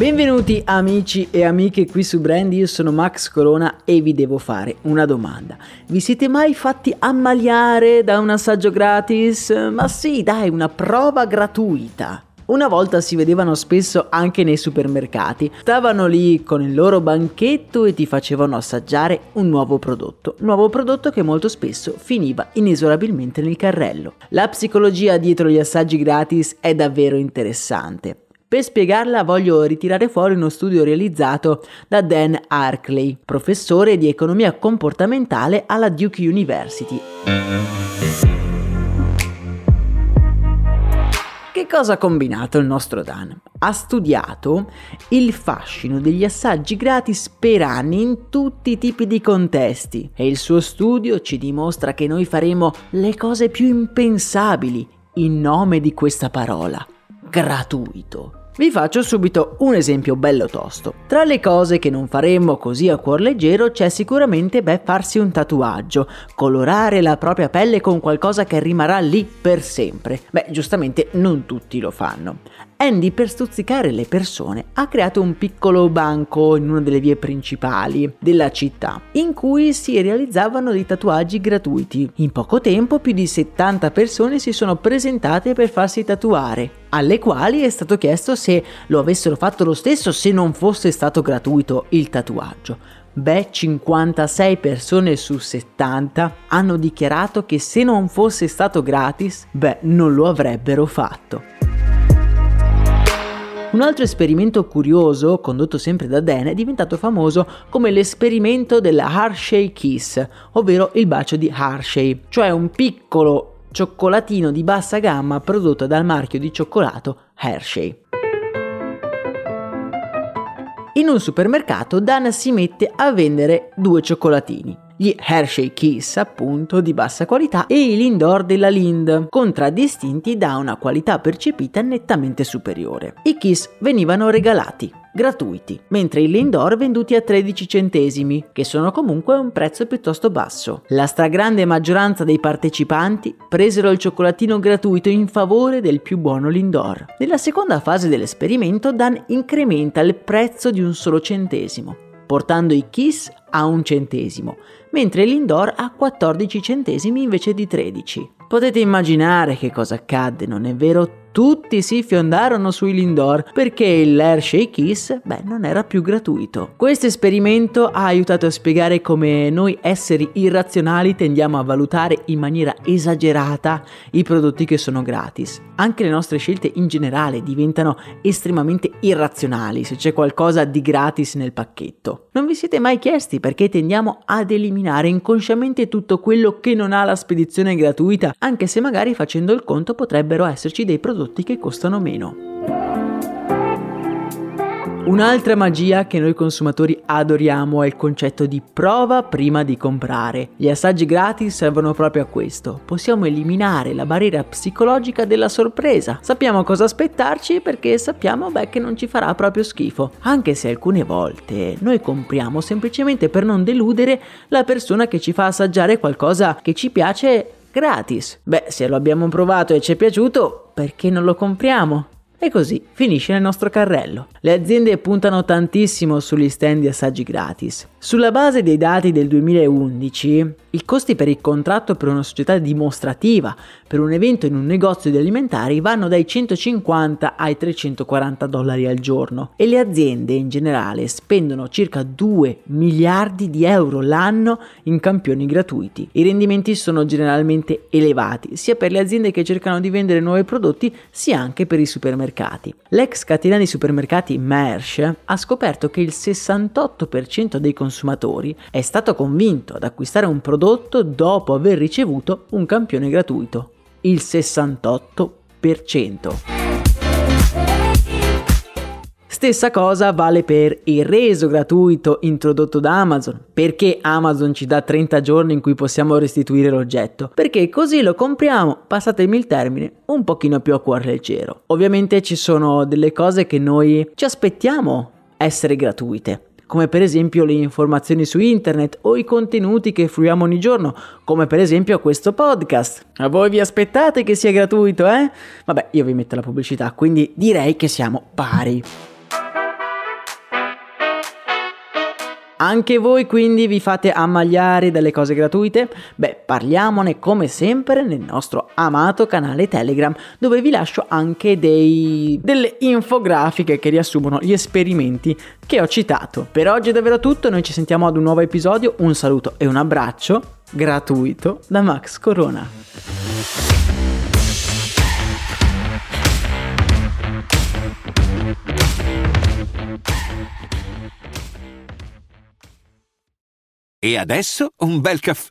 Benvenuti amici e amiche qui su Brand, io sono Max Corona e vi devo fare una domanda. Vi siete mai fatti ammaliare da un assaggio gratis? Ma sì, dai, una prova gratuita. Una volta si vedevano spesso anche nei supermercati, stavano lì con il loro banchetto e ti facevano assaggiare un nuovo prodotto, nuovo prodotto che molto spesso finiva inesorabilmente nel carrello. La psicologia dietro gli assaggi gratis è davvero interessante. Per spiegarla voglio ritirare fuori uno studio realizzato da Dan Arkley, professore di economia comportamentale alla Duke University. Che cosa ha combinato il nostro Dan? Ha studiato il fascino degli assaggi gratis per anni in tutti i tipi di contesti e il suo studio ci dimostra che noi faremo le cose più impensabili in nome di questa parola, gratuito. Vi faccio subito un esempio bello tosto. Tra le cose che non faremmo così a cuor leggero c'è sicuramente beh farsi un tatuaggio, colorare la propria pelle con qualcosa che rimarrà lì per sempre. Beh, giustamente non tutti lo fanno. Andy per stuzzicare le persone ha creato un piccolo banco in una delle vie principali della città in cui si realizzavano dei tatuaggi gratuiti. In poco tempo più di 70 persone si sono presentate per farsi tatuare, alle quali è stato chiesto se lo avessero fatto lo stesso se non fosse stato gratuito il tatuaggio. Beh, 56 persone su 70 hanno dichiarato che se non fosse stato gratis, beh, non lo avrebbero fatto. Un altro esperimento curioso, condotto sempre da Dan, è diventato famoso come l'esperimento della Hershey Kiss, ovvero il bacio di Hershey, cioè un piccolo cioccolatino di bassa gamma prodotto dal marchio di cioccolato Hershey. In un supermercato Dan si mette a vendere due cioccolatini gli Hershey Kiss appunto di bassa qualità e i Lindor della Lind, contraddistinti da una qualità percepita nettamente superiore. I Kiss venivano regalati, gratuiti, mentre i Lindor venduti a 13 centesimi, che sono comunque un prezzo piuttosto basso. La stragrande maggioranza dei partecipanti presero il cioccolatino gratuito in favore del più buono Lindor. Nella seconda fase dell'esperimento Dan incrementa il prezzo di un solo centesimo, portando i Kiss a un centesimo, mentre l'Indoor ha 14 centesimi invece di 13. Potete immaginare che cosa accadde, non è vero? Tutti si fiondarono sui Lindor perché l'Hershey Kiss, beh, non era più gratuito. Questo esperimento ha aiutato a spiegare come noi esseri irrazionali tendiamo a valutare in maniera esagerata i prodotti che sono gratis. Anche le nostre scelte in generale diventano estremamente irrazionali se c'è qualcosa di gratis nel pacchetto. Non vi siete mai chiesti perché tendiamo ad eliminare inconsciamente tutto quello che non ha la spedizione gratuita, anche se magari facendo il conto potrebbero esserci dei prodotti prodotti che costano meno. Un'altra magia che noi consumatori adoriamo è il concetto di prova prima di comprare. Gli assaggi gratis servono proprio a questo. Possiamo eliminare la barriera psicologica della sorpresa. Sappiamo cosa aspettarci perché sappiamo beh, che non ci farà proprio schifo. Anche se alcune volte noi compriamo semplicemente per non deludere la persona che ci fa assaggiare qualcosa che ci piace gratis. Beh, se lo abbiamo provato e ci è piaciuto, perché non lo compriamo? E così finisce nel nostro carrello. Le aziende puntano tantissimo sugli stand di assaggi gratis. Sulla base dei dati del 2011, i costi per il contratto per una società dimostrativa per un evento in un negozio di alimentari vanno dai 150 ai 340 dollari al giorno e le aziende in generale spendono circa 2 miliardi di euro l'anno in campioni gratuiti. I rendimenti sono generalmente elevati sia per le aziende che cercano di vendere nuovi prodotti sia anche per i supermercati. L'ex catena di supermercati Mersch ha scoperto che il 68% dei consumatori è stato convinto ad acquistare un prodotto dopo aver ricevuto un campione gratuito. Il 68%. Stessa cosa vale per il reso gratuito introdotto da Amazon. Perché Amazon ci dà 30 giorni in cui possiamo restituire l'oggetto? Perché così lo compriamo, passatemi il termine, un pochino più a cuore leggero. Ovviamente ci sono delle cose che noi ci aspettiamo essere gratuite come per esempio le informazioni su internet o i contenuti che fruiamo ogni giorno, come per esempio questo podcast. A voi vi aspettate che sia gratuito, eh? Vabbè, io vi metto la pubblicità, quindi direi che siamo pari. Anche voi quindi vi fate ammagliare dalle cose gratuite? Beh, parliamone come sempre nel nostro amato canale Telegram, dove vi lascio anche dei... delle infografiche che riassumono gli esperimenti che ho citato. Per oggi è davvero tutto, noi ci sentiamo ad un nuovo episodio, un saluto e un abbraccio gratuito da Max Corona. E adesso un bel caffè